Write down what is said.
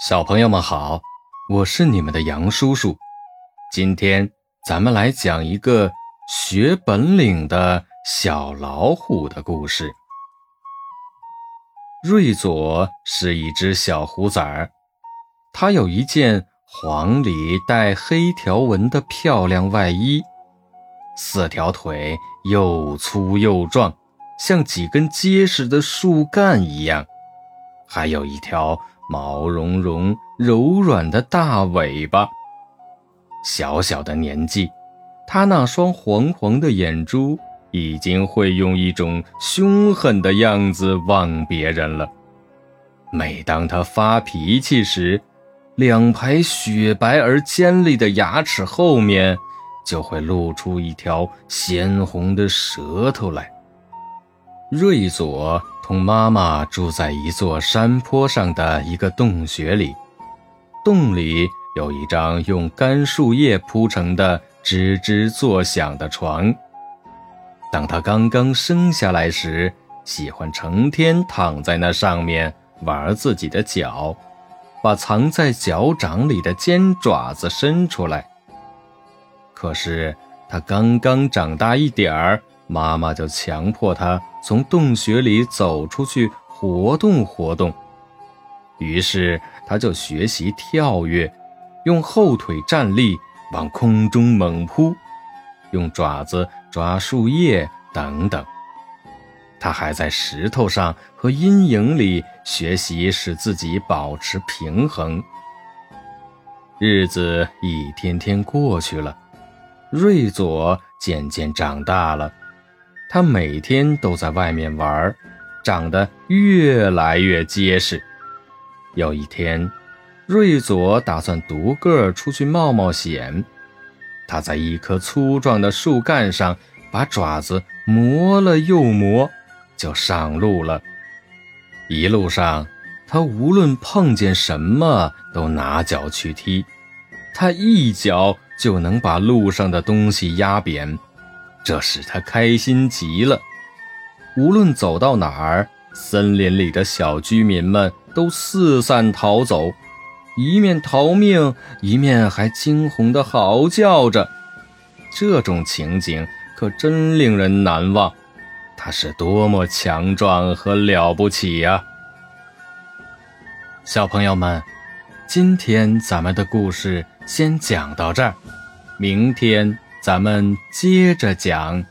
小朋友们好，我是你们的杨叔叔。今天咱们来讲一个学本领的小老虎的故事。瑞佐是一只小虎崽儿，它有一件黄里带黑条纹的漂亮外衣，四条腿又粗又壮，像几根结实的树干一样，还有一条。毛茸茸、柔软的大尾巴，小小的年纪，他那双黄黄的眼珠已经会用一种凶狠的样子望别人了。每当他发脾气时，两排雪白而尖利的牙齿后面就会露出一条鲜红的舌头来。瑞佐。同妈妈住在一座山坡上的一个洞穴里，洞里有一张用干树叶铺成的吱吱作响的床。当他刚刚生下来时，喜欢成天躺在那上面玩自己的脚，把藏在脚掌里的尖爪子伸出来。可是他刚刚长大一点儿。妈妈就强迫他从洞穴里走出去活动活动，于是他就学习跳跃，用后腿站立，往空中猛扑，用爪子抓树叶等等。他还在石头上和阴影里学习使自己保持平衡。日子一天天过去了，瑞佐渐渐长大了。他每天都在外面玩，长得越来越结实。有一天，瑞佐打算独个出去冒冒险。他在一棵粗壮的树干上把爪子磨了又磨，就上路了。一路上，他无论碰见什么都拿脚去踢，他一脚就能把路上的东西压扁。这使他开心极了。无论走到哪儿，森林里的小居民们都四散逃走，一面逃命，一面还惊恐地嚎叫着。这种情景可真令人难忘。他是多么强壮和了不起呀！小朋友们，今天咱们的故事先讲到这儿，明天。咱们接着讲。